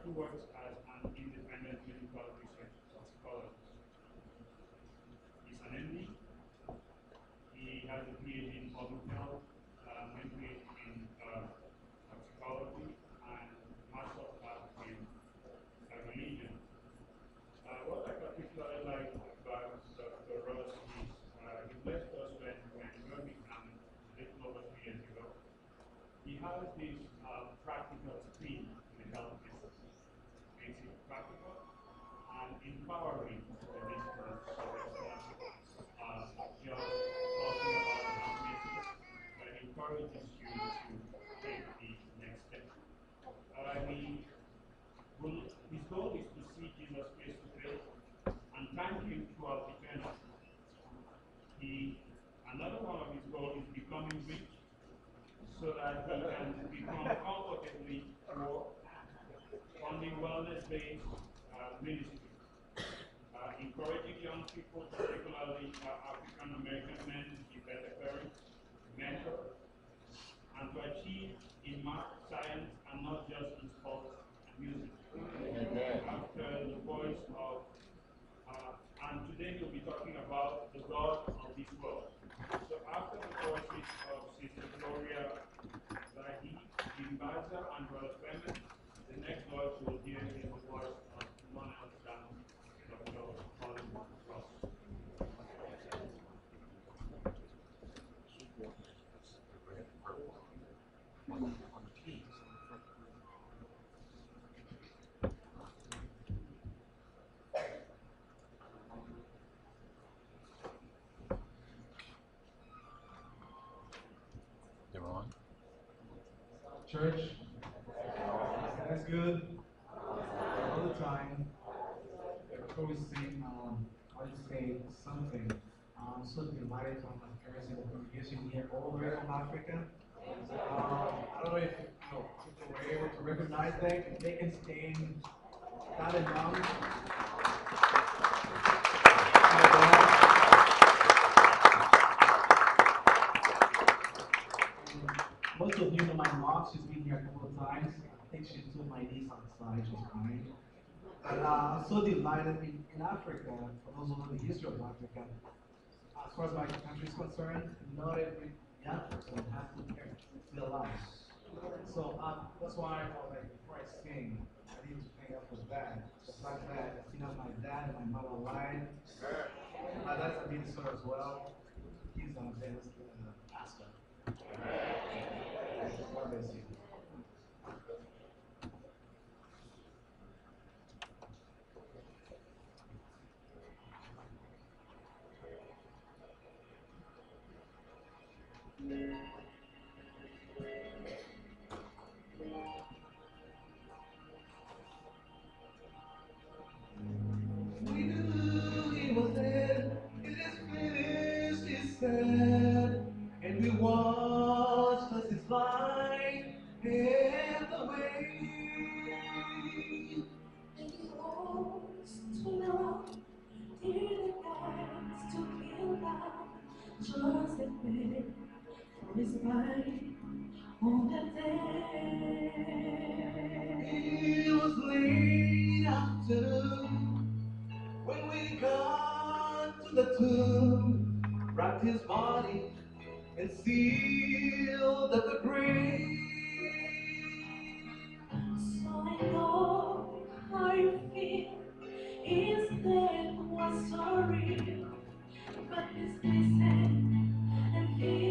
currently works as an independent medical research toxicologist. He's an MD. He has a PhD in public health, uh, MPhD in uh, toxicology, and Master of Arts in uh, religion. Uh, what I particularly like about Dr. Ross is uh, he blessed us when, when we began a little over two years ago. He has this uh, practical spin in the health business. Makes it practical and empowering to the listeners. So it's not uh, just talking about our business, but it encourages you to take the next step. Uh, he will, his goal is to see Jesus face to face and thank him throughout eternity. He, another one of his goals is becoming rich so uh, that he can become comfortably poor on the wellness-based uh, ministry, uh, encouraging young people, particularly uh, African American men, to be better parents, mentors, and to achieve in math, science, and not just in sports and music. After the voice of, uh, and today we'll be talking about the God of this world. So after the voices of Sister Gloria Zahi, the ambassador, and Brother Clement, the next voice we'll hear is the voice of none else than Dr. Colin Ross. They're on. Church, that's good. All the time. Before we sing, um, I'll just say something. I'm so delighted to have every single congregation here all the way from Africa. Um, I don't know if you know, people were able to recognize that, if they can stand that and young. Most of you know my mom, she's been here a couple of times. I think she took my niece outside, she's crying. But uh, I'm so delighted in, in Africa, for those who know the history of Africa. As far as my country is concerned, not every young person has to feel alive. So uh, that's why I was like, before I sing, I need to pay up with that. The fact that you know my dad and my mother alive. My dad's a minister as well. He's an evangelist, and sealed at the grave. So I know how you feel. His death was so real. But please listen and hear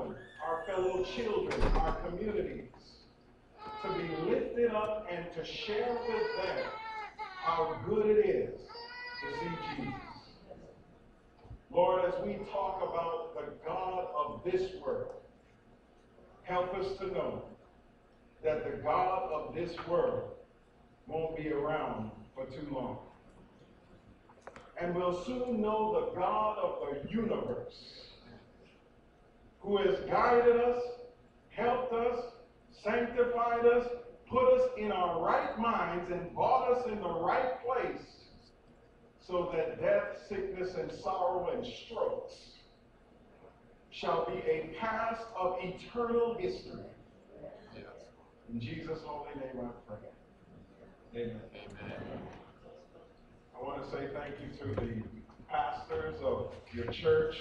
our fellow children, our communities, to be lifted up and to share with them how good it is to see Jesus. Lord, as we talk about the God of this world, help us to know that the God of this world won't be around for too long. And we'll soon know the God of the universe who has guided us, helped us, sanctified us, put us in our right minds, and brought us in the right place so that death, sickness, and sorrow and strokes shall be a past of eternal history. In Jesus' holy name I pray. Amen. I want to say thank you to the pastors of your church.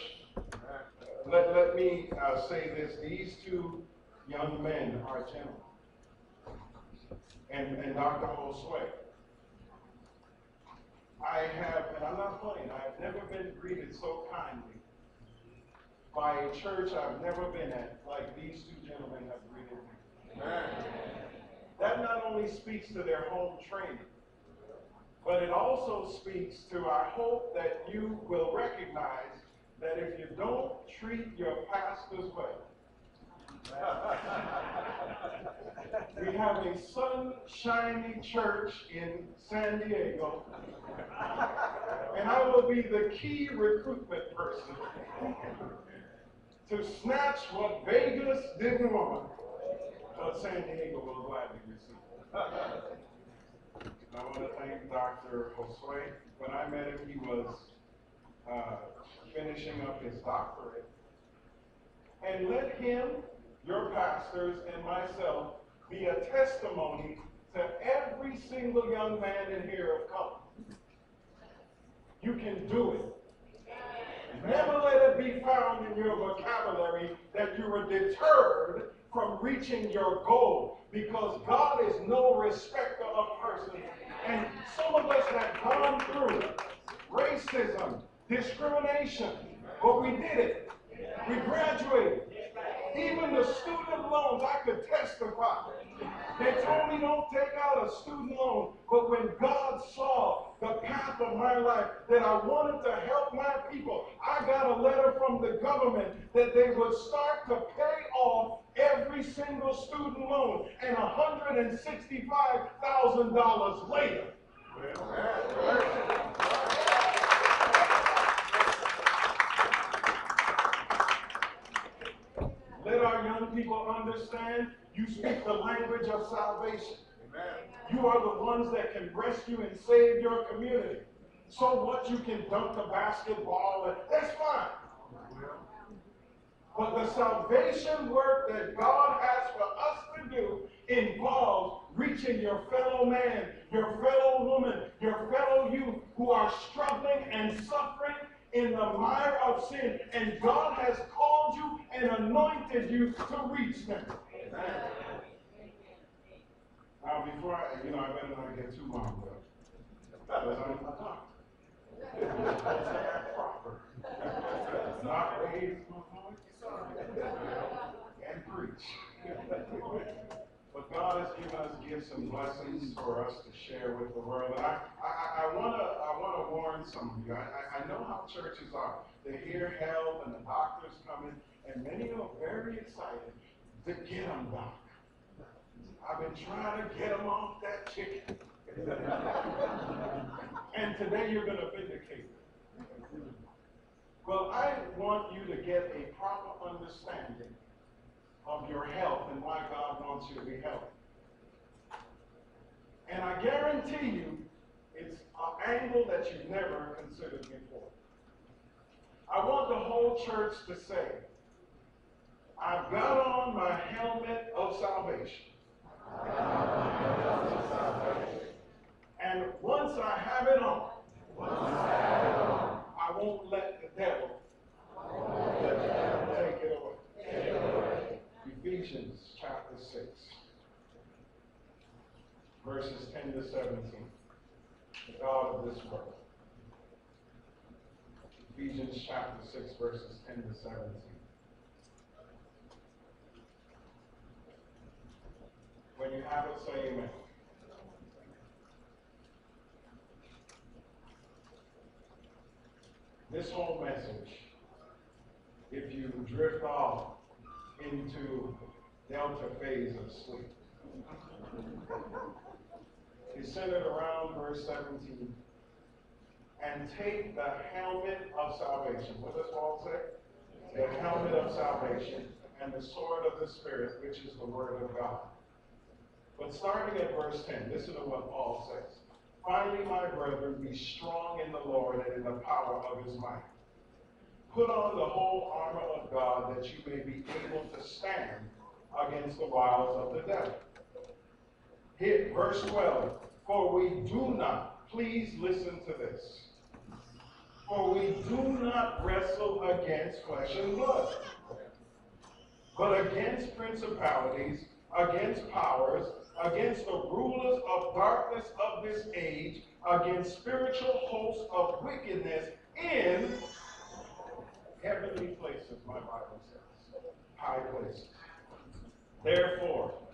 Let, let me uh, say this. These two young men are gentlemen. And, and Dr. Josue. I have, and I'm not playing, I've never been greeted so kindly by a church I've never been at like these two gentlemen have greeted me. That not only speaks to their home training, but it also speaks to, our hope that you will recognize that if you don't treat your pastors well, we have a sunshiny church in San Diego, and I will be the key recruitment person to snatch what Vegas didn't want, but San Diego will gladly receive. I want to thank Dr. Josue. When I met him, he was uh, finishing up his doctorate. And let him, your pastors, and myself be a testimony to every single young man in here of color. You can do it. Never let it be found in your vocabulary that you were deterred from reaching your goal because God is no respecter of persons. And some of us have gone through racism, discrimination, but we did it. We graduated. Even the student loans, I could testify. They told me don't take out a student loan, but when God saw the path of my life that I wanted to help my people, I got a letter from the government that they would start to pay off every single student loan, and $165,000 later. Our young people understand you speak the language of salvation. You are the ones that can rescue and save your community. So what you can dunk the basketball, that's fine. But the salvation work that God has for us to do involves reaching your fellow man, your fellow woman, your fellow youth who are struggling and suffering in the mire of sin. And God has called you and anointed you to reach them. Now, before I, you know, I better not get too wound up. Because I'm a doctor. proper. Not raise my voice and preach. God has given us gifts and blessings for us to share with the world. And I, I, I want to I wanna warn some of you. I, I know how churches are. They hear help and the doctor's coming, and many are very excited to get them, doc. I've been trying to get them off that chicken. and today you're going to vindicate it. Well, I want you to get a proper understanding of your health and why God wants you to be healthy. And I guarantee you, it's an angle that you've never considered before. I want the whole church to say, I've got on my helmet of salvation. And once I have it on, I won't let the devil, take it away. Ephesians chapter 6, verses 10 to 17. The God of this world. Ephesians chapter 6, verses 10 to 17. When you have it, say amen. This whole message, if you drift off into delta phase of sleep, is centered around verse 17. And take the helmet of salvation. What does Paul say? The helmet of salvation, and the sword of the Spirit, which is the word of God. But starting at verse 10, listen to what Paul says. Finally, my brethren, be strong in the Lord and in the power of his might. Put on the whole armor of God that you may be able to stand against the wiles of the devil. Hit verse 12. For we do not, please listen to this. For we do not wrestle against flesh and blood, but against principalities, against powers, against the rulers of darkness of this age, against spiritual hosts of wickedness in heavenly places, my Bible says. High places. Therefore,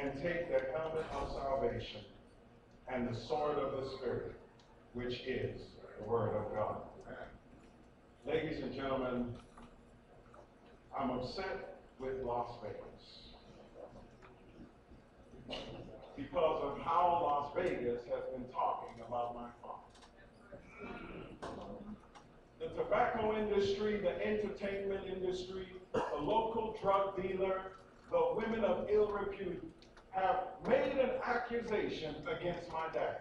And take the helmet of salvation and the sword of the Spirit, which is the Word of God. Ladies and gentlemen, I'm upset with Las Vegas because of how Las Vegas has been talking about my father. The tobacco industry, the entertainment industry, the local drug dealer, the women of ill repute have made an accusation against my dad.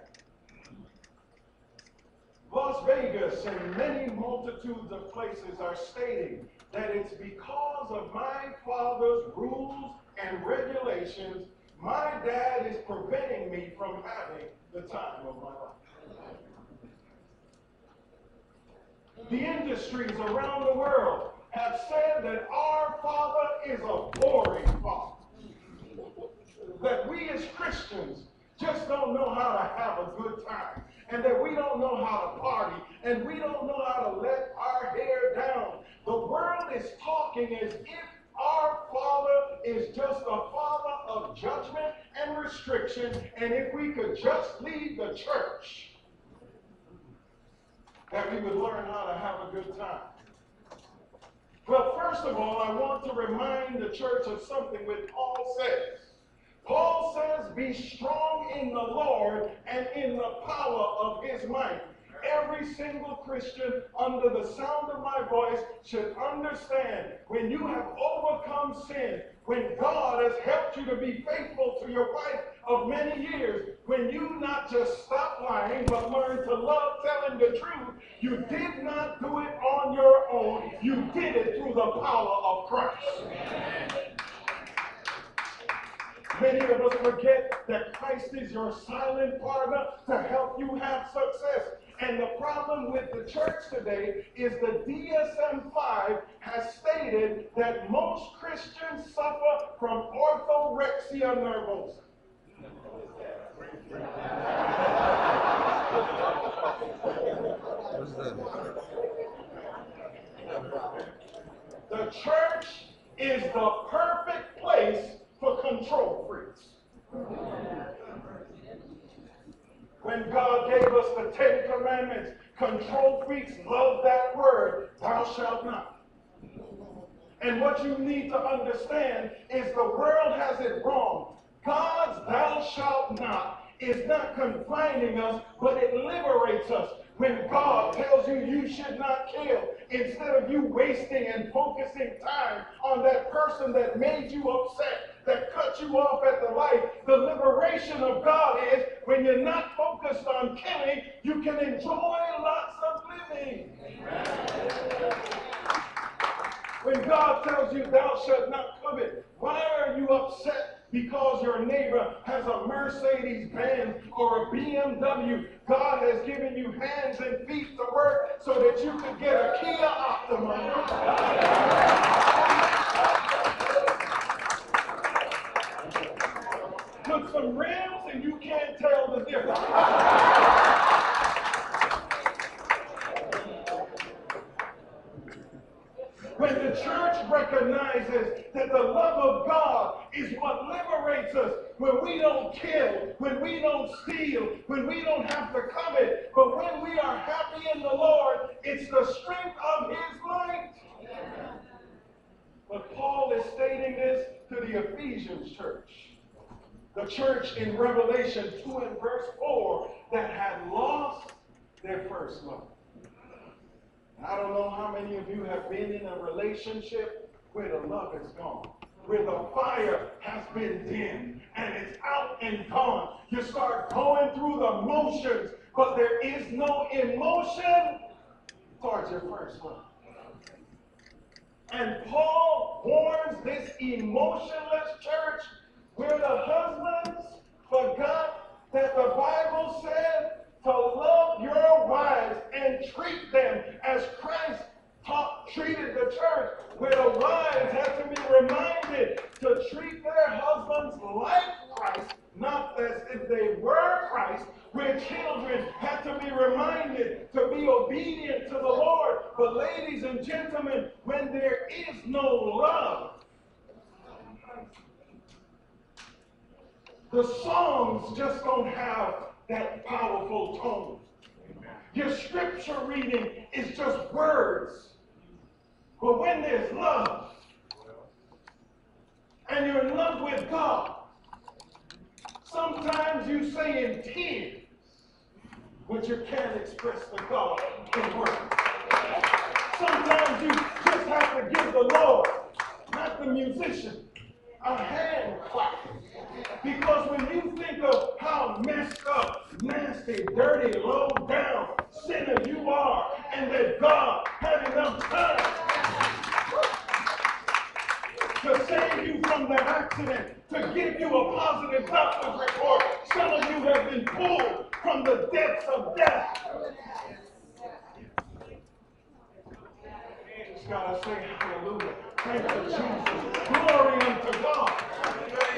Las Vegas and many multitudes of places are stating that it's because of my father's rules and regulations, my dad is preventing me from having the time of my life. The industries around the world have said that our father is a boring father. That we as Christians just don't know how to have a good time. And that we don't know how to party. And we don't know how to let our hair down. The world is talking as if our Father is just a Father of judgment and restriction. And if we could just leave the church, that we would learn how to have a good time. Well, first of all, I want to remind the church of something that Paul says. Paul says, Be strong in the Lord and in the power of his might. Every single Christian under the sound of my voice should understand when you have overcome sin, when God has helped you to be faithful to your wife of many years, when you not just stop lying, but learn to love telling the truth, you did not do it on your own. You did it through the power of Christ. Many of us forget that Christ is your silent partner to help you have success. And the problem with the church today is the DSM 5 has stated that most Christians suffer from orthorexia nervosa. The church is the perfect place for control freaks. When God gave us the Ten Commandments, control freaks love that word, thou shalt not. And what you need to understand is the world has it wrong. God's thou shalt not is not confining us, but it liberates us. When God tells you you should not kill, instead of you wasting and focusing time on that person that made you upset, that cut you off at the light, the liberation of God is when you're not focused on killing, you can enjoy lots of living. When God tells you thou shalt not covet, why are you upset because your neighbor has a Mercedes Benz or a BMW. God has given you hands and feet to work so that you could get a Kia Optima. Put some rims and you can't tell the difference. When the church recognizes that the love of God is what liberates us when we don't kill, when we don't steal, when we don't have to covet, but when we are happy in the Lord, it's the strength of his might. But Paul is stating this to the Ephesians church. The church in Revelation 2 and verse 4 that had lost their first love. I don't know how many of you have been in a relationship where the love is gone, where the fire has been dimmed and it's out and gone. You start going through the motions, but there is no emotion towards your first love. And Paul warns this emotionless church where the husbands forgot that the Bible said to love your wives and treat them as Christ taught, treated the church, where the wives had to be reminded to treat their husbands like Christ, not as if they were Christ, where children had to be reminded to be obedient to the Lord. But ladies and gentlemen, when there is no love, the songs just don't have that powerful tone. Your scripture reading is just words. But when there's love, and you're in love with God, sometimes you say in tears what you can't express to God in words. Sometimes you just have to give the Lord, not the musician, a hand clap. Because when you think of how messed up, nasty, dirty, low down sinner you are, and that God had enough time to save you from that accident, to give you a positive doctor's report. Some of you have been pulled from the depths of death. Just gotta say hallelujah. Thank you, Jesus. Glory unto God. But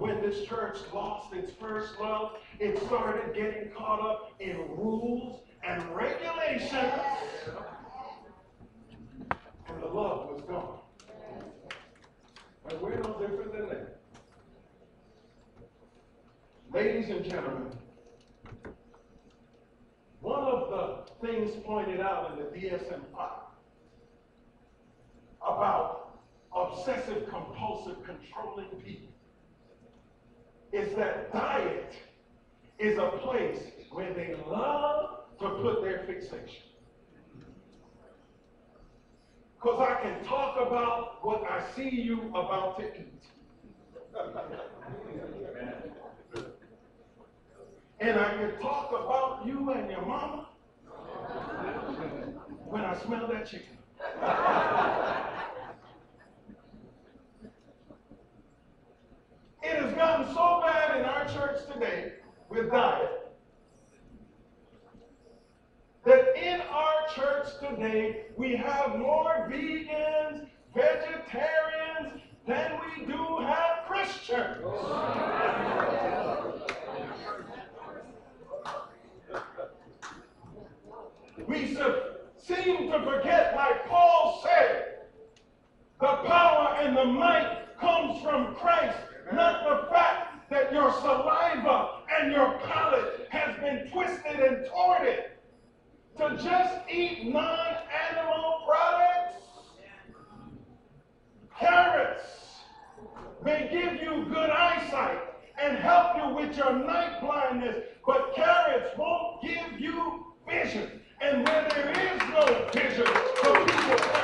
when this church lost its first love, it started getting caught up in rules and regulations. And the love was gone. And we're no different than that. Ladies and gentlemen, one of the things pointed out in the DSM 5 about obsessive compulsive controlling people is that diet is a place where they love to put their fixation. Because I can talk about what I see you about to eat. And I can talk about you and your mama when I smell that chicken. It has gotten so bad in our church today with diet that in our church today we have more vegans, vegetarians than we do have Christians. We seem to forget, like Paul said, the power and the might comes from Christ, not the fact that your saliva just eat non-animal products. Carrots may give you good eyesight and help you with your night blindness, but carrots won't give you vision. And where there is no vision, the people.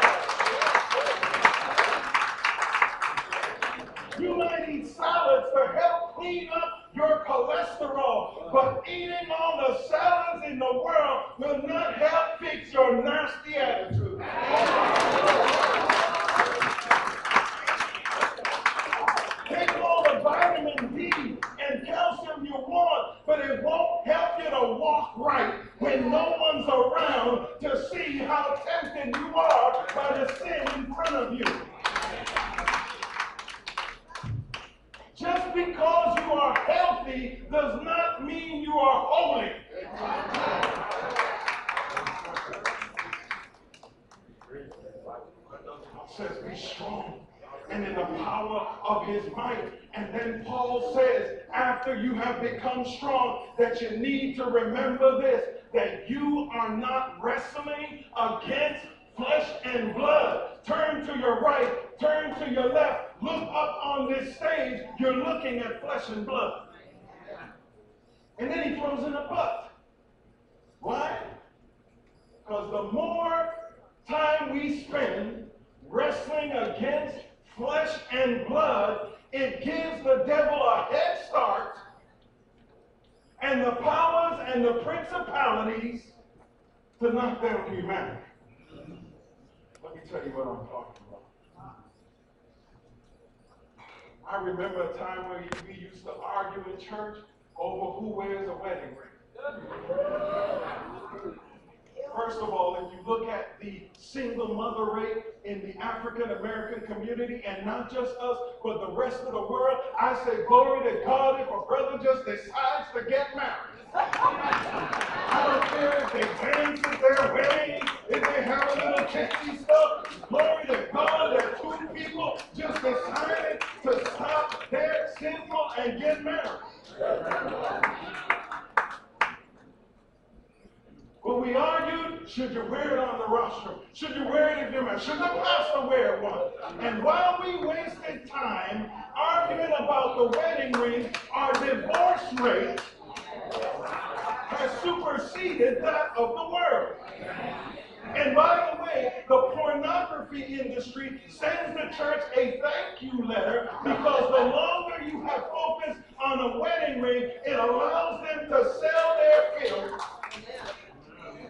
You might eat salads to help clean up your cholesterol, but eating all the salads in the world will not help fix your nasty attitude. Take all the vitamin D and calcium you want, but it won't help you to walk right when no one's around to see how tempted you are by the sin in front of you. Just because you are healthy does not says, be strong and in the power of his might. And then Paul says, after you have become strong, that you need to remember this that you are not wrestling against flesh and blood. Turn to your right, turn to your left, look up on this stage. You're looking at flesh and blood. And then he throws in a but. Why? Because the more time we spend wrestling against flesh and blood, it gives the devil a head start and the powers and the principalities to knock down humanity. Let me tell you what I'm talking about. I remember a time where we used to argue in church over who wears a wedding ring. First of all, if you look at the single mother rate in the African American community, and not just us, but the rest of the world, I say glory to God if a brother just decides to get married. I don't care if they dance at their wedding, if they have a little kitschy stuff. Glory to God that two people just decided to stop their sinful and get married. But we argued, should you wear it on the rostrum? Should you wear it you're married? Should the pastor wear one? And while we wasted time arguing about the wedding ring, our divorce rate has superseded that of the world. And by the way, the pornography industry sends the church a thank you letter because the longer you have focused on a wedding ring, it allows them to sell their filth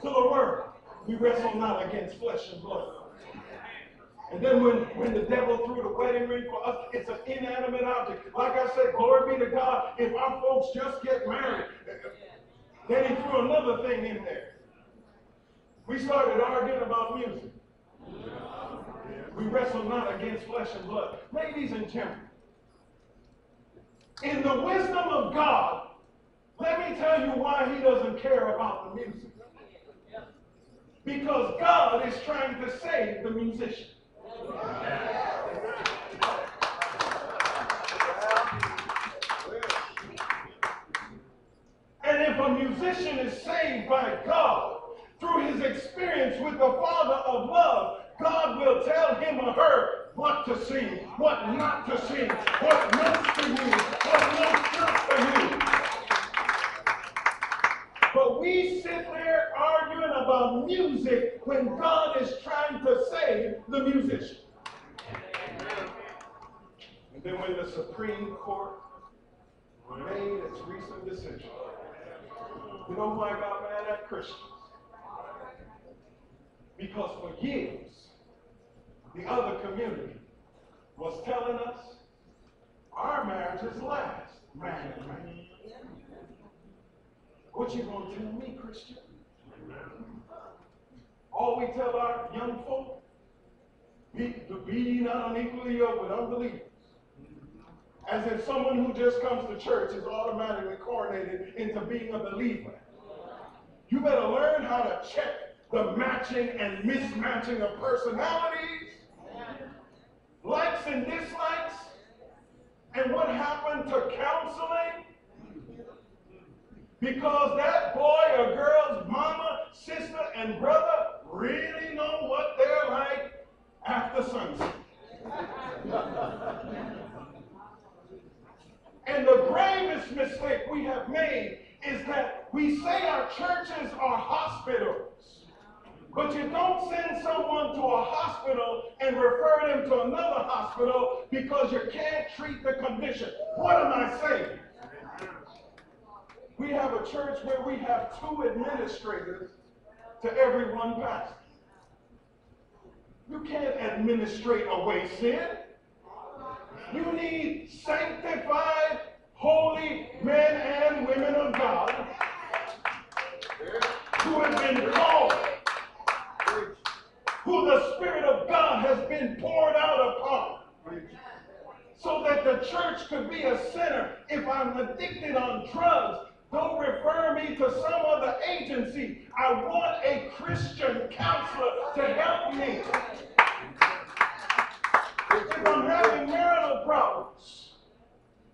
to the world. We wrestle not against flesh and blood. And then when, when the devil threw the wedding ring for us, it's an inanimate object. Like I said, glory be to God, if our folks just get married. Then he threw another thing in there. We started arguing about music. We wrestle not against flesh and blood. Ladies and gentlemen, in the wisdom of God, let me tell you why he doesn't care about the music. Because God is trying to save the musician. And if a musician is saved by God through his experience with the Father of love, God will tell him or her what to sing, what not to sing, what notes to use, what notes not to use. But we sit there arguing about music when God is trying to save the musician. And then when the Supreme Court made its recent decision, you know who I got mad at? Christians. Because for years, the other community was telling us our marriages last. Man, and man. What you gonna tell me, Christian? All we tell our young folk, be, to be not unequally yoked with unbelievers. As if someone who just comes to church is automatically coronated into being a believer. You better learn how to check the matching and mismatching of personalities, likes and dislikes, and what happened to counseling. Because that boy or girl's mama, sister, and brother really know what they're like after sunset. and the gravest mistake we have made is that we say our churches are hospitals. But you don't send someone to a hospital and refer them to another hospital because you can't treat the condition. What am I saying? We have a church where we have two administrators to every one pastor. You can't administrate away sin. You need sanctified, holy men and women of God who have been called, who the Spirit of God has been poured out upon so that the church could be a center. If I'm addicted on drugs, Don't refer me to some other agency. I want a Christian counselor to help me. If I'm having marital problems,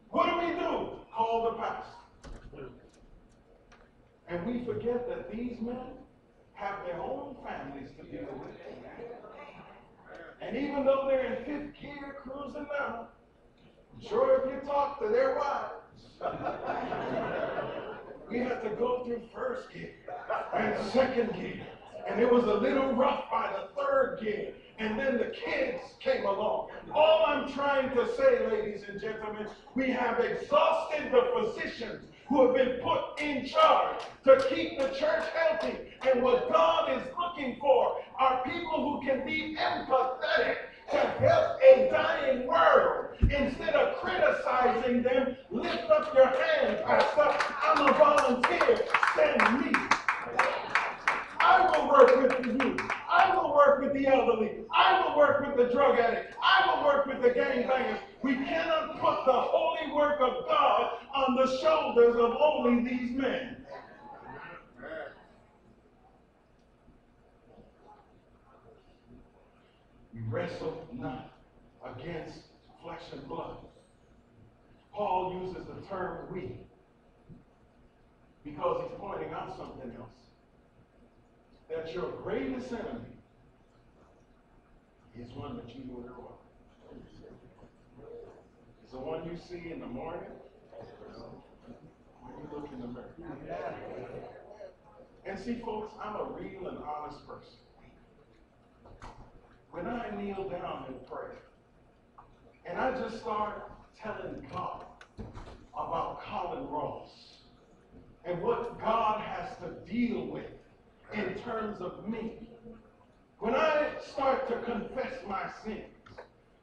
what do we do? Call the pastor. And we forget that these men have their own families to deal with. And even though they're in fifth gear cruising now, I'm sure if you talk to their wives, we had to go through first gear and second gear. And it was a little rough by the third gear. And then the kids came along. All I'm trying to say, ladies and gentlemen, we have exhausted the physicians who have been put in charge to keep the church healthy. And what God is looking for are people who can be empathetic to help a dying world. Instead of criticizing them, lift up your hand, Pastor. I'm a volunteer. Send me. I will work with the youth. I will work with the elderly. I will work with the drug addict. I will work with the gangbangers. We cannot put the holy work of God on the shoulders of only these men. We wrestle not against flesh and blood. Paul uses the term we because he's pointing out something else. That your greatest enemy is one that you know well. It's the one you see in the morning when you look in the mirror. And see, folks, I'm a real and honest person. When I kneel down and pray, and I just start telling God about Colin Ross and what God has to deal with in terms of me. When I start to confess my sins,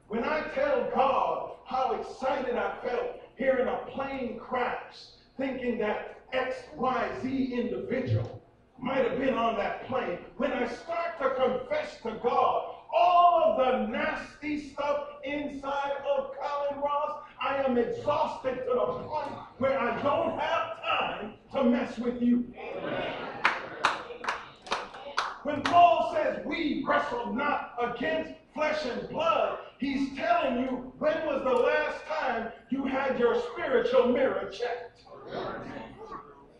when I tell God how excited I felt hearing a plane crash, thinking that XYZ individual might have been on that plane, when I start to confess to God all of the nasty stuff inside of Colin Ross, I am exhausted to the point where I don't have time to mess with you. When Paul says we wrestle not against flesh and blood, he's telling you when was the last time you had your spiritual mirror checked?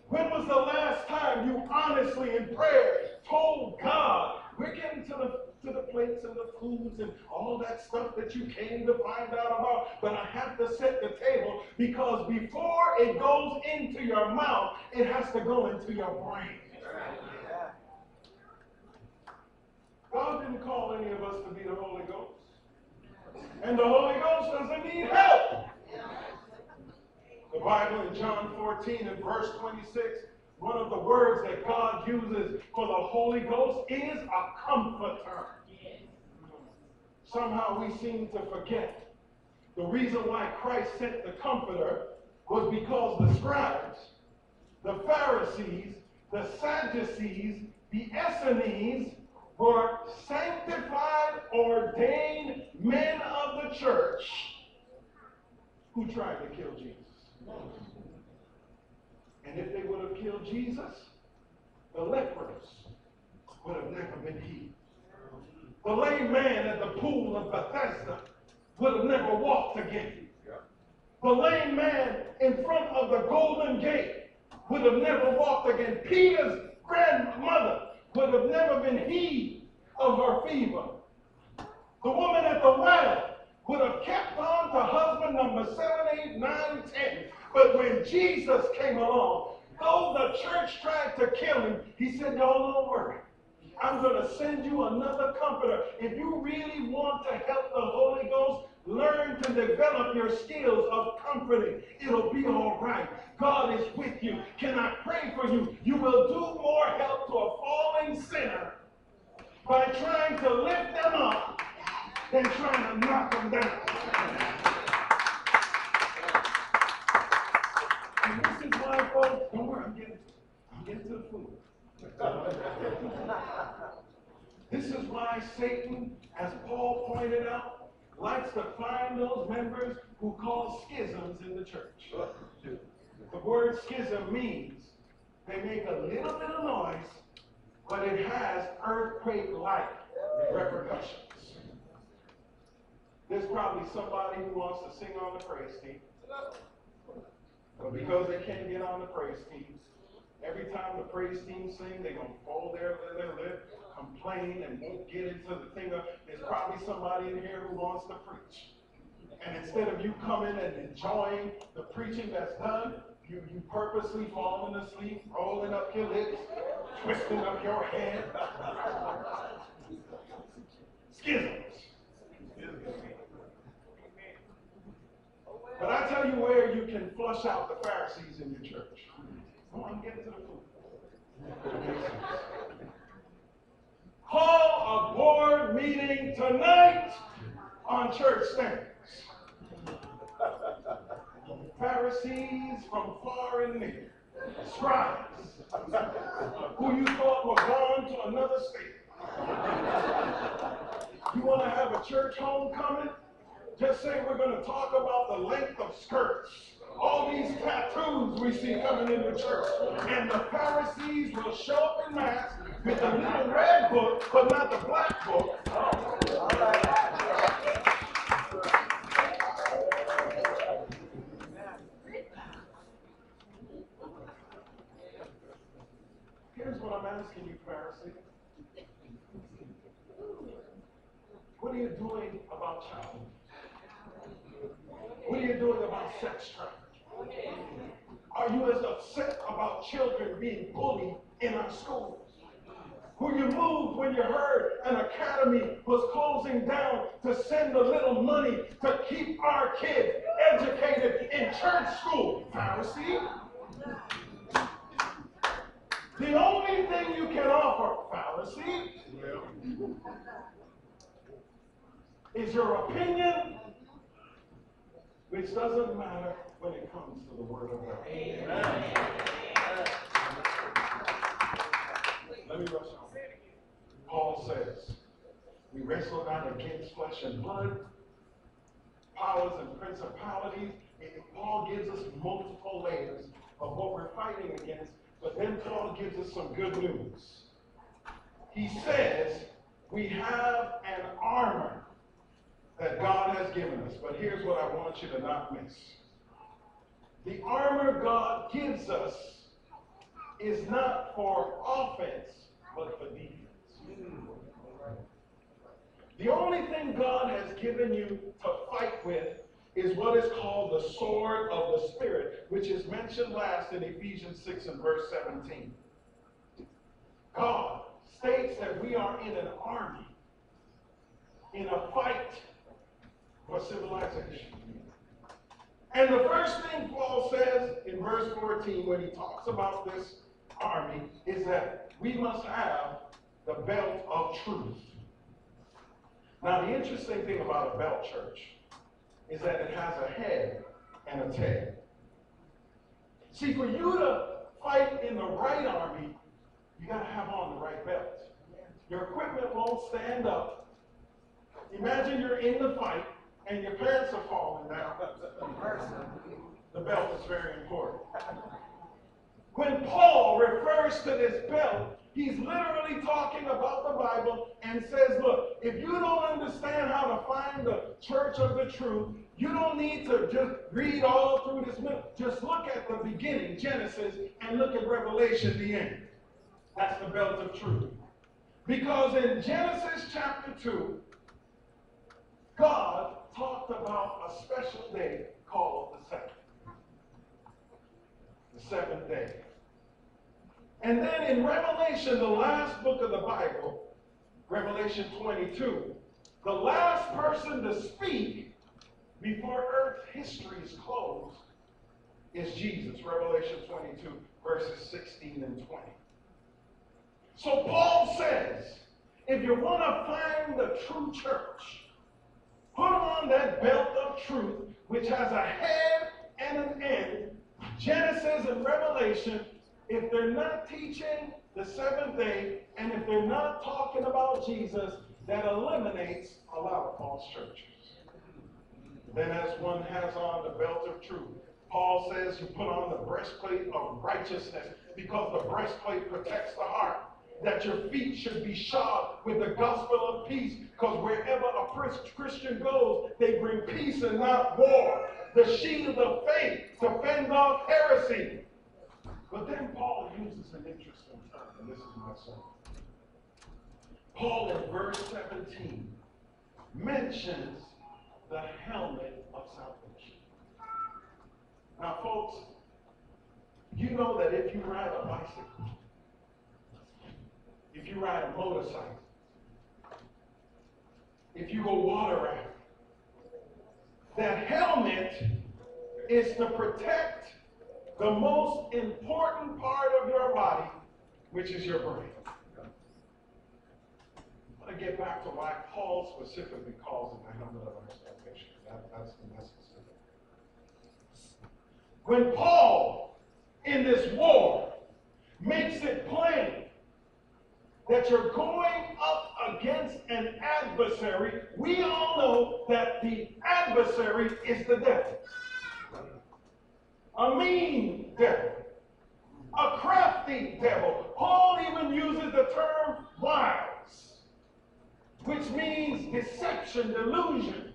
When was the last time you honestly in prayer told God, we're getting to the to the plates and the foods and all that stuff that you came to find out about, but I have to set the table because before it goes into your mouth, it has to go into your brain. God didn't call any of us to be the Holy Ghost. And the Holy Ghost doesn't need help. The Bible in John 14 and verse 26, one of the words that God uses for the Holy Ghost is a comforter. Somehow we seem to forget. The reason why Christ sent the comforter was because the scribes, the Pharisees, the Sadducees, the Essenes, were sanctified, ordained men of the church who tried to kill Jesus. And if they would have killed Jesus, the lepers would have never been healed. The lame man at the pool of Bethesda would have never walked again. The lame man in front of the golden gate would have never walked again. Peter's grandmother would have never been healed of her fever. The woman at the well would have kept on to husband number seven, eight, nine, ten. But when Jesus came along, though the church tried to kill him, he said, Y'all don't worry. I'm going to send you another comforter. If you really want to help the Holy Ghost, learn to develop your skills of comforting. It'll be all right. God is with you. Can I pray for you? You will do more help to a falling sinner by trying to lift them up than trying to knock them down. And this don't worry, I'm getting, I'm getting to the food. This is why Satan, as Paul pointed out, likes to find those members who cause schisms in the church. The word schism means they make a little bit of noise, but it has earthquake-like repercussions. There's probably somebody who wants to sing on the praise team. But because they can't get on the praise teams, every time the praise team sing, they're gonna fold their, their lip, complain, and won't get into the thing of, there's probably somebody in here who wants to preach. And instead of you coming and enjoying the preaching that's done, you, you purposely falling asleep, rolling up your lips, twisting up your head. Schisms. But I tell you where you can flush out the Pharisees in your church. Come on, get to the food. Call a board meeting tonight on church standards. Pharisees from far and near, scribes, who you thought were gone to another state. You want to have a church homecoming? Just say we're going to talk about the length of skirts. All these tattoos we see coming into church. And the Pharisees will show up in mass with the little red book, but not the black book. Here's what I'm asking you, Pharisee. What are you doing about child? Are you doing about sex trafficking? Are you as upset about children being bullied in our schools? Who you moved when you heard an academy was closing down to send a little money to keep our kids educated in church school, Pharisee? The only thing you can offer, Pharisee, is your opinion, which doesn't matter when it comes to the Word of God. Let me rush on. Paul says, we wrestle not against flesh and blood, powers and principalities. And Paul gives us multiple layers of what we're fighting against, but then Paul gives us some good news. He says, we have an armor that God has given us. But here's what I want you to not miss. The armor God gives us is not for offense, but for defense. The only thing God has given you to fight with is what is called the sword of the Spirit, which is mentioned last in Ephesians 6 and verse 17. God states that we are in an army, in a fight for civilization. And the first thing Paul says in verse 14 when he talks about this army is that we must have the belt of truth. Now, the interesting thing about a belt church is that it has a head and a tail. See, for you to fight in the right army, you got to have on the right belt. Your equipment won't stand up. Imagine you're in the fight and your pants are falling down. The belt is very important. When Paul refers to this belt, he's literally talking about the Bible and says, look, if you don't understand how to find the church of the truth, you don't need to just read all through this. Book. Just look at the beginning, Genesis, and look at Revelation, the end. That's the belt of truth. Because in Genesis chapter 2, God talked about a special day called the Sabbath. The seventh day. And then in Revelation, the last book of the Bible, Revelation 22, the last person to speak before earth history is closed is Jesus. Revelation 22, verses 16 and 20. So Paul says, if you want to find the true church, put on that belt of truth, which has a head and an end, Genesis and Revelation, if they're not teaching the seventh day, and if they're not talking about Jesus, that eliminates a lot of false churches. Then as one has on the belt of truth, Paul says you put on the breastplate of righteousness because the breastplate protects the heart. That your feet should be shod with the gospel of peace because wherever a Christian goes, they bring peace and not war. The shield of faith to fend off heresy. But then Paul uses an interesting term, and this is my son. Paul in verse 17 mentions the helmet of salvation. Now, folks, you know that if you ride a bicycle, if you ride a motorcycle, if you go water rafting, that helmet is to protect the most important part of your body, which is your brain. I want to get back to why Paul specifically calls it the helmet of salvation. That, that's the message. When Paul, in this war, makes it plain that you're going up against an adversary, we all know that the adversary is the devil. A mean devil. A crafty devil. Paul even uses the term wiles, which means deception, delusion.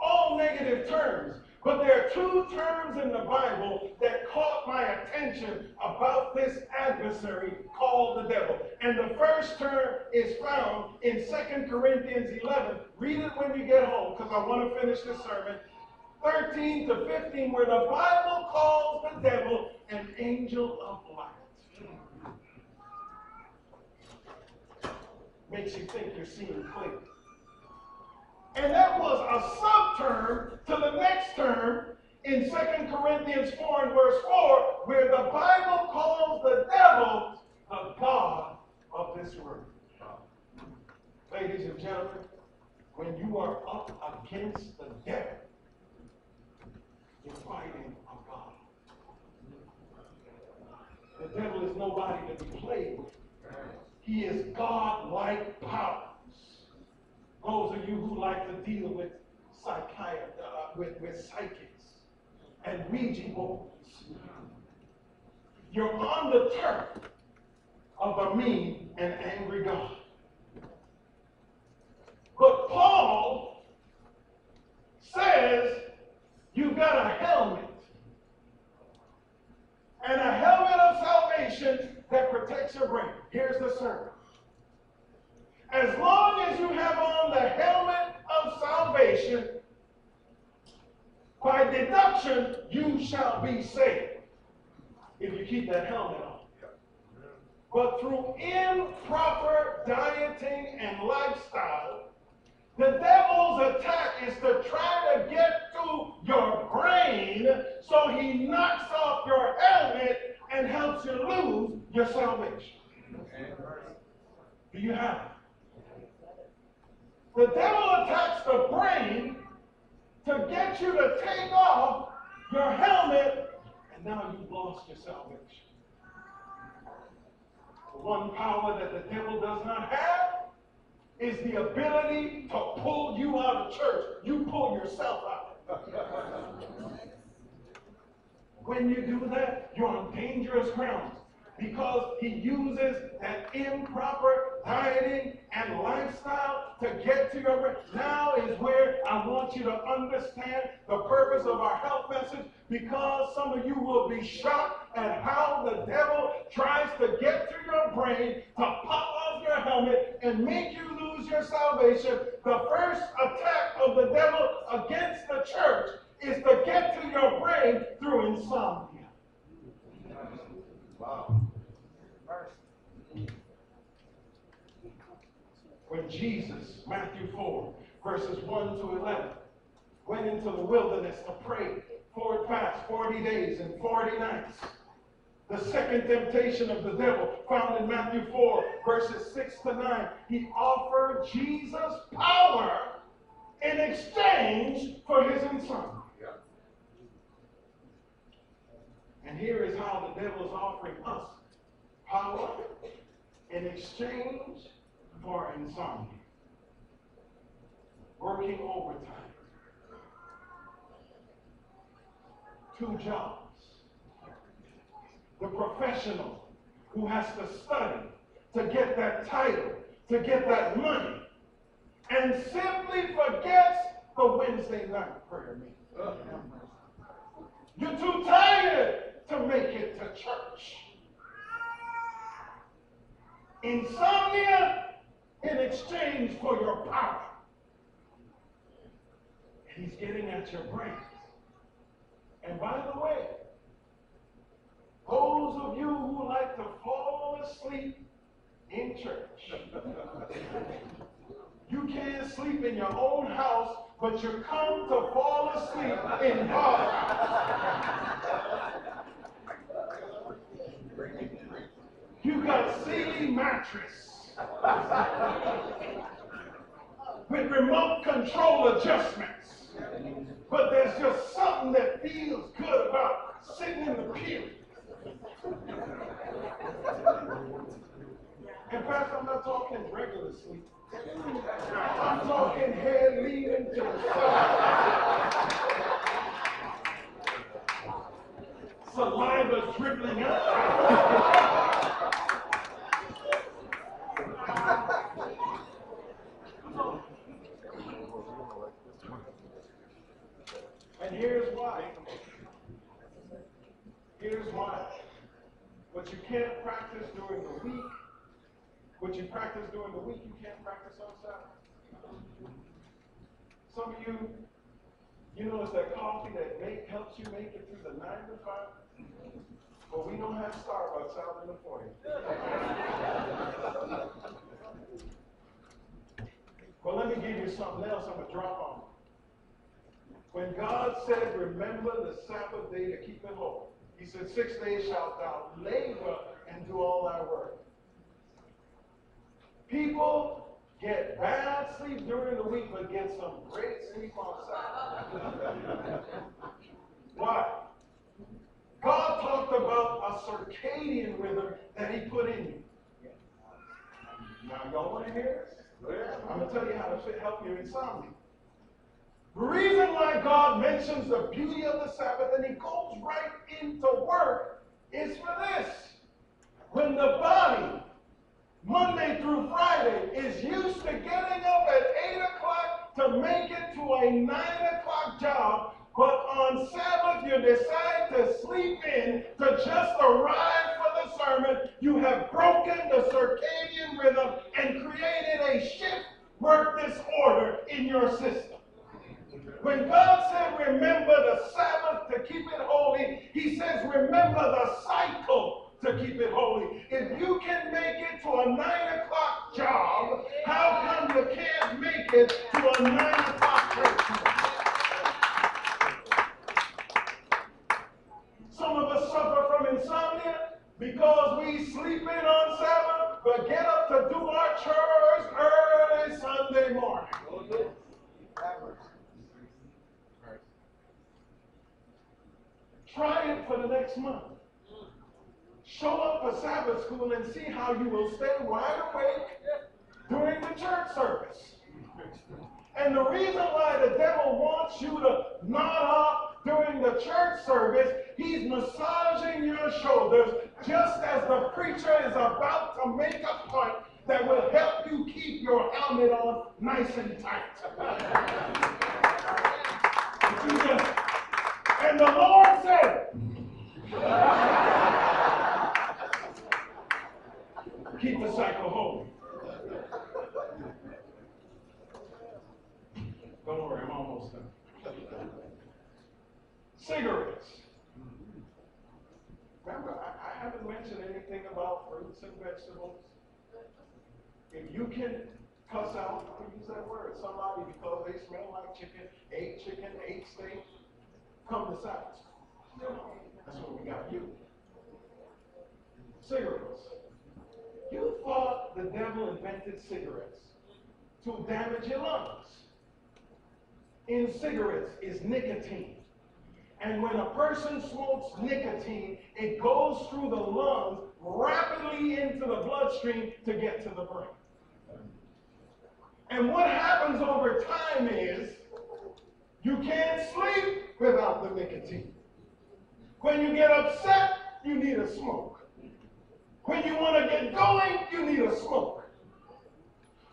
All negative terms. But there are two terms in the Bible that caught my attention about this adversary called the devil. And the first term is found in 2 Corinthians 11. Read it when you get home because I want to finish this sermon. 13 to 15, where the Bible calls the devil an angel of light. Makes you think you're seeing clearly. And that was a subterm to the next term in 2 Corinthians 4 and verse 4, where the Bible calls the devil the God of this world. Ladies and gentlemen, when you are up against the devil, you're fighting a God. The devil is nobody to be played with. He is God-like powers. Those of you who like to deal with psychiatrists, uh, with, with psychics and Ouija boards, you're on the turf of a mean and angry God. But Paul says you've got a helmet. And a helmet of salvation that protects your brain. Here's the sermon. As long as you have on the helmet of salvation, by deduction, you shall be saved. If you keep that helmet on. But through improper dieting and lifestyle, the devil's attack is to try to get to your brain so he knocks off your helmet and helps you lose your salvation. Do you have it? The devil attacks the brain to get you to take off your helmet, and now you've lost your salvation. The one power that the devil does not have is the ability to pull you out of church. You pull yourself out. when you do that, you're on dangerous ground because he uses that improper dieting and lifestyle to get to your brain. Now is where I want you to understand the purpose of our health message because some of you will be shocked at how the devil tries to get to your brain to pop off your helmet and make you lose your salvation. The first attack of the devil against the church is to get to your brain through insomnia. Wow. When Jesus, Matthew 4, verses 1 to 11, went into the wilderness to pray for fast 40 days and 40 nights. The second temptation of the devil, found in Matthew 4, verses 6 to 9, he offered Jesus power in exchange for his insomnia. And here is how the devil is offering us power in exchange for insomnia. Working overtime. two jobs. The professional who has to study to get that title, to get that money, and simply forgets the Wednesday night prayer meeting. You're too tired to make it to church. Insomnia in exchange for your power. He's getting at your brain. And by the way, those of you who like to fall asleep in church, you can't sleep in your own house, but you come to fall asleep in house. You got Sealy mattress with remote control adjustments. But there's just something that feels good about sitting in the pew. In fact, I'm not talking regular sleep. I'm talking head leading to the side. Saliva dribbling out. And here's why. Here's why. What you can't practice during the week, what you practice during the week, you can't practice on Saturday. Some of you, you know, it's that coffee that make, helps you make it through the nine to five. But we don't have Starbucks out in the foyer. Well, let me give you something else I'm going to drop on. When God said, Remember the Sabbath day to keep it holy, He said, Six days shalt thou labor and do all thy work. People get bad sleep during the week, but get some great sleep on Sabbath. Why? God talked about a circadian rhythm that He put in you. Now, y'all want to hear? I'm going to tell you how to help your insomnia. The reason why God mentions the beauty of the Sabbath and He goes right into work is for this. When the body, Monday through Friday, is used to getting up at 8 o'clock to make it to a 9 o'clock job, but on Sabbath you decide to sleep in to just arrive for the sermon, you have broken the circadian rhythm and created a shift work disorder in your system. When God said, remember the Sabbath to keep it holy, he says, remember the cycle to keep it holy. If you can make it to a 9 o'clock job, how come you can't make it to a 9 o'clock church? Some of us suffer from insomnia because we sleep in on Sabbath, but get up to do our chores early Sunday morning. Try it for the next month. Show up for Sabbath school and see how you will stay wide awake during the church service. And the reason why the devil wants you to nod off during the church service, he's massaging your shoulders just as the preacher is about to make a point that will help you keep your helmet on nice and tight. and the Lord said, keep the cycle holy. Don't worry, I'm almost done. Cigarettes. Remember, I, I haven't mentioned anything about fruits and vegetables. If you can cuss out, I use that word, somebody because they smell like chicken, ate chicken, ate steak, come to Sabbath. That's what we got you. Cigarettes. You thought the devil invented cigarettes to damage your lungs. In cigarettes is nicotine. And when a person smokes nicotine, it goes through the lungs rapidly into the bloodstream to get to the brain. And what happens over time is you can't sleep without the nicotine. When you get upset, you need a smoke. When you want to get going, you need a smoke.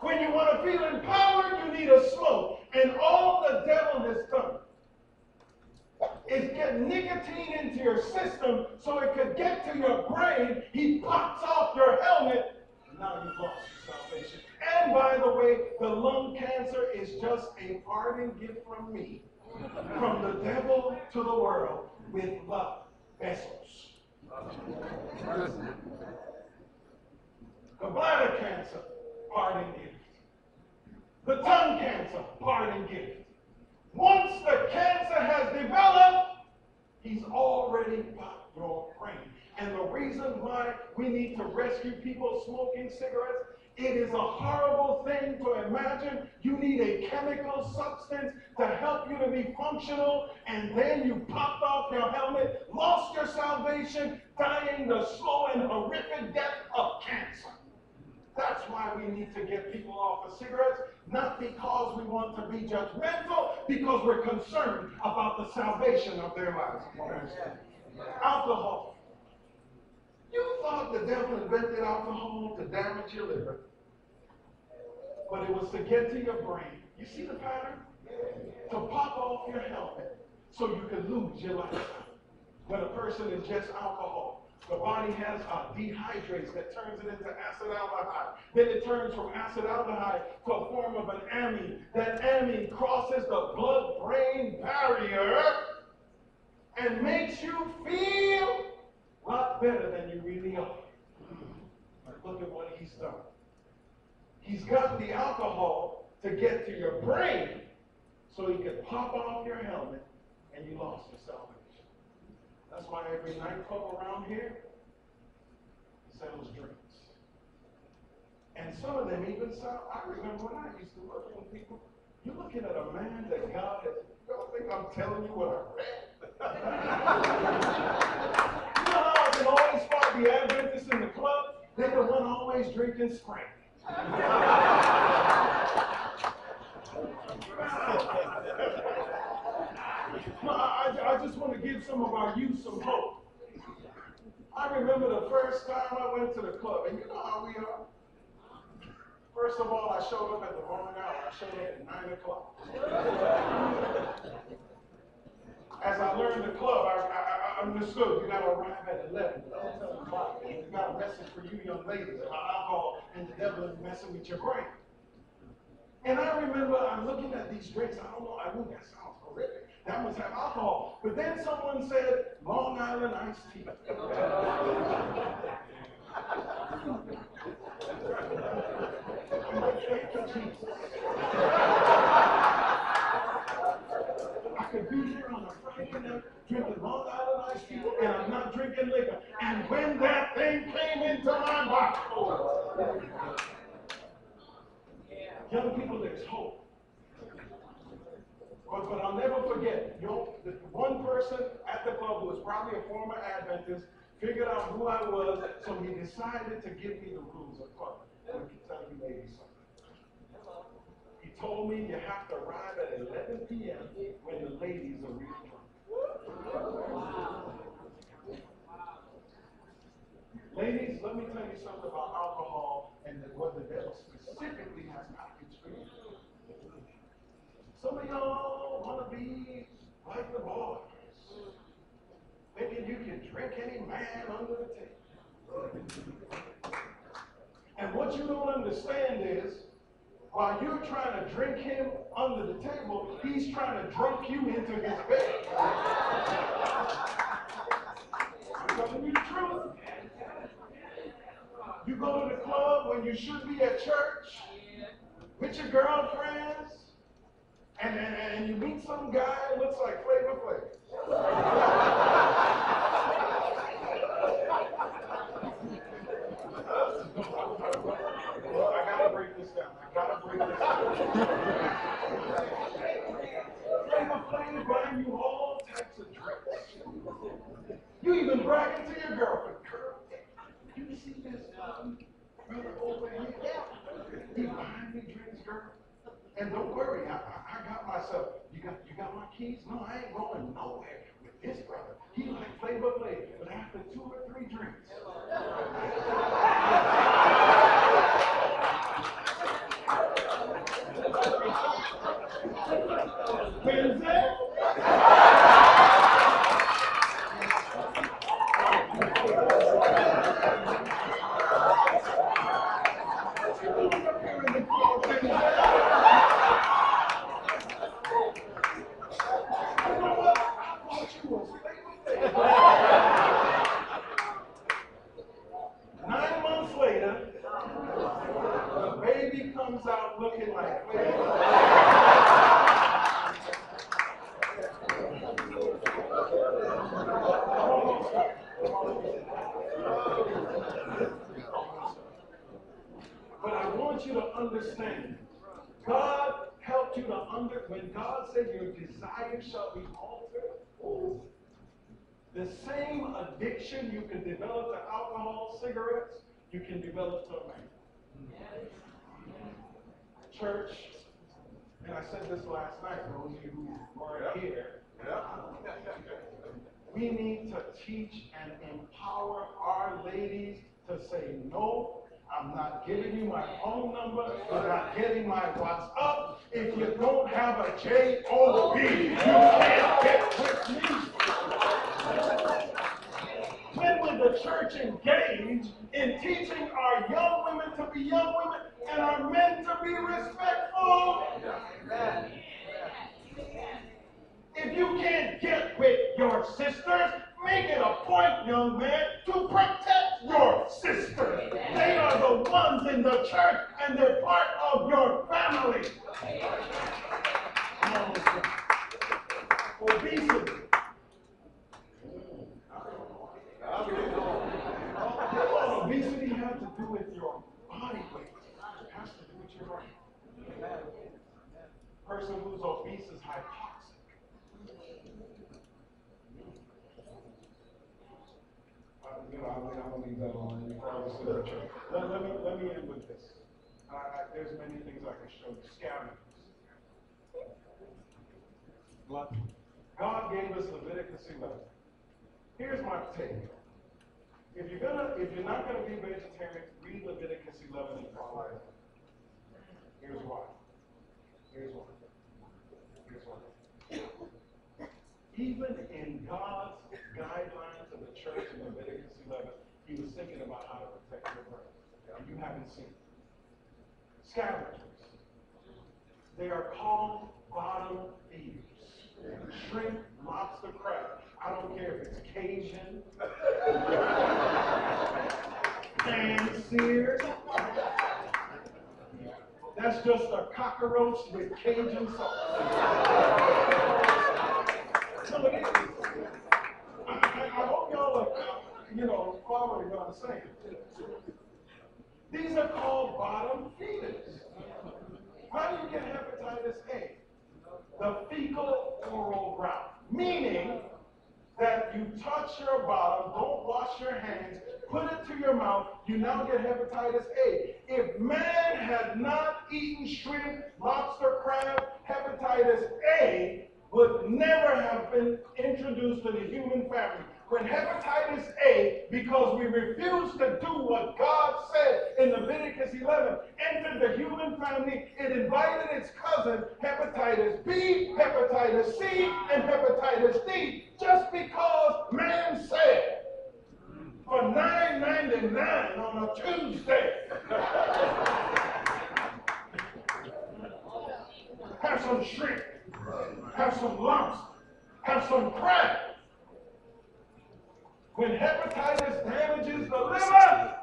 When you want to feel empowered, you need a smoke. And all the devil has done is get nicotine into your system so it could get to your brain. He pops off your helmet, and now you've lost your salvation. And by the way, the lung cancer is just a parting gift from me, from the devil to the world with love vessels. The bladder cancer, pardon gift. The tongue cancer, pardon gift. Once the cancer has developed, he's already got your brain. And the reason why we need to rescue people smoking cigarettes, it is a horrible thing to imagine you need a chemical substance to help you to be functional, and then you popped off your helmet, lost your salvation, dying the slow and horrific death of cancer. That's why we need to get people off of cigarettes, not because we want to be judgmental, because we're concerned about the salvation of their lives. Alcohol. You thought the devil invented alcohol to damage your liver, but it was to get to your brain. You see the pattern? To pop off your helmet so you can lose your life. When a person ingests alcohol, the body has uh, dehydrogenase that turns it into acetaldehyde. Then it turns from acetaldehyde to a form of an amine. That amine crosses the blood-brain barrier and makes you feel a lot better than you really are. But look at what he's done. He's got the alcohol to get to your brain so he could pop off your helmet and you lost your salvation. That's why every nightclub around here sells drinks. And some of them even sell. I remember when I used to work with people, you're looking at a man that God has. Don't think I'm telling you what I read? I can always the Adventists in the club? They're the one always drinking Sprite. I, I just want to give some of our youth some hope. I remember the first time I went to the club, and you know how we are. First of all, I showed up at the wrong hour. I showed up at 9 o'clock. As I learned the club, I, I understood you got to arrive at 11. You got a message for you young ladies about alcohol and the devil is messing with your brain. And I remember I'm looking at these drinks. I don't know. I think that sounds horrific. That must have alcohol. But then someone said Long Island iced tea. I could be here on a Friday night drinking Long Island iced tea, and I'm not drinking liquor. And when that thing came into my body, young people, there's hope. But, but I'll never forget, you know, one person at the club who was probably a former Adventist figured out who I was, so he decided to give me the rules of club. Let me tell you ladies something. He told me you have to arrive at 11 p.m. when the ladies are really drunk. Ladies, let me tell you something about alcohol and what the devil specifically has packaged for you. Some of y'all want to be like the boys, thinking you can drink any man under the table. And what you don't understand is, while you're trying to drink him under the table, he's trying to drunk you into his bed. You go to the club when you should be at church with your girlfriends, and, and, and you meet some guy that looks like Flavor Flav. I gotta break this down. I gotta break this down. Flavor Flav buying you all types of drinks. You even bragging to your girlfriend, girl. You see this He me drinks, girl. And don't worry, I, I, I got myself. You got you got my keys? No, I ain't going nowhere with this brother, he like Flavor Flav, but after two or three drinks, Wednesday, You know what? I thought you was Flavor Flav. Nine months later, the baby comes out looking like Flavor Flav. But I want you to understand, God helped you to under, when God said your desires shall be altered, ooh, the same addiction you can develop to alcohol, cigarettes, you can develop to a man. Church, and I said this last night, those of you who weren't here. We need to teach and empower our ladies to say, no, I'm not giving you my phone number, you're not getting my WhatsApp. If you don't have a J-O-B, you can't get with me. When will the church engage in teaching our young women to be young women and our men to be respectful? If you can't get with your sisters, make it a point, young man, to protect your sisters. They are the ones in the church and they're part of your family. Obesity. What obesity has to do with your body weight. It has to do with your brain. Person who's obese is hypoxic. Uh, you know, I'm, I'm gonna leave that alone before I the church. Let, let me, let me end with this. I, there's many things I can show you. Scavengers. God gave us Leviticus 11. Here's my take. If you're gonna, if you're not gonna be vegetarian, read Leviticus 11 and follow it. Here's why. Here's why. Here's why. Even in God's guidelines of the church in Leviticus 11, he was thinking about how to protect your brain. And you haven't seen it. Scavengers. They are called bottom feeders. Shrimp, lobster, crab. I don't care if it's Cajun, pan seared. That's just a cockroach with Cajun sauce. No, it is. I, I, I hope y'all are, you know, following what I'm saying. These are called bottom feeders. How do you get hepatitis A? The fecal oral route, meaning that you touch your bottom, don't wash your hands, put it to your mouth, you now get hepatitis A. If man had not eaten shrimp, lobster, crab, hepatitis A would never have been introduced to the human family. When hepatitis A, because we refused to do what God said in Leviticus 11, entered the human family, it invited its cousin, hepatitis B, hepatitis C, and hepatitis D, just because man said, for $9.99 on a Tuesday, have some shrimp, have some lobster, have some crab. When hepatitis damages the liver,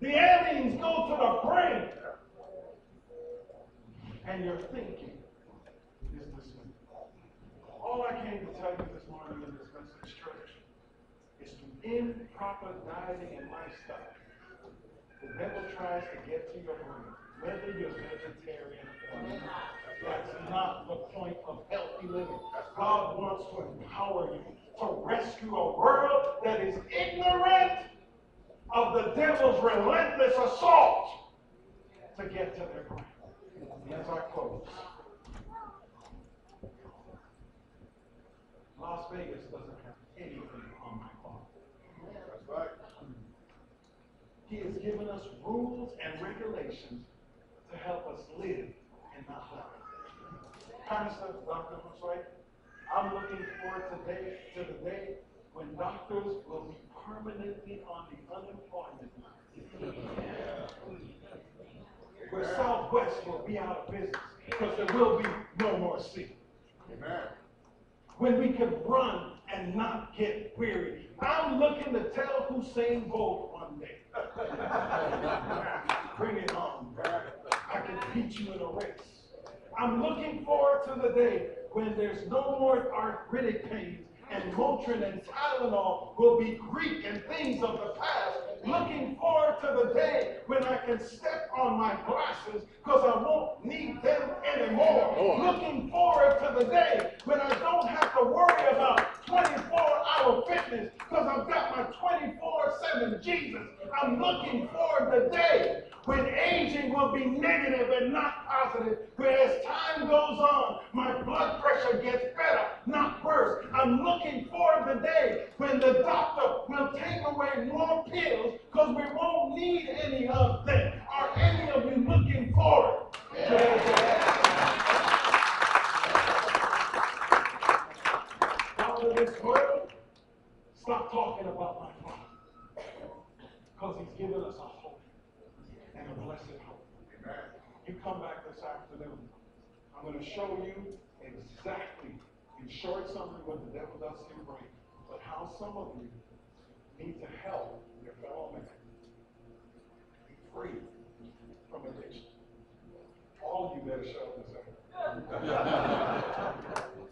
the amines go to the brain. And your thinking is dismissed. All I came to tell you this morning in this message, church, is to end proper dieting and lifestyle. The devil tries to get to your brain, whether you're vegetarian or not. That's not the point of healthy living. God wants to empower you to rescue a world that is ignorant of the devil's relentless assault to get to their brain. As I close, Las Vegas doesn't have anything on my farm. That's right. He has given us rules and regulations to help us live and not die. Pastor Dr. Josué, I'm looking forward today to the day when doctors will be permanently on the unemployment line. Where Southwest will be out of business because there will be no more sleep. Amen. When we can run and not get weary. I'm looking to tell Usain Bolt one day. Bring it on, bro. I can beat you in a race. I'm looking forward to the day when there's no more arthritic pains and Motrin and Tylenol will be Greek and things of the past. Looking forward to the day when I can step on my glasses because I won't need them anymore. Looking forward to the day when I don't have to worry about 24 hour fitness because I've got my 24 7 Jesus. I'm looking forward to the day when aging will be negative and not positive, where as time goes on, my blood pressure gets better, not worse. I'm looking to the day when the doctor will take away more pills because we won't need any of them. Are any of you looking that day? Out of this world, stop talking about my father because he's given us a and a blessed hope. Amen. You come back this afternoon. I'm going to show you exactly, in short summary, what the devil does to your brain, but how some of you need to help your fellow man be free from addiction. All of you better show up this out.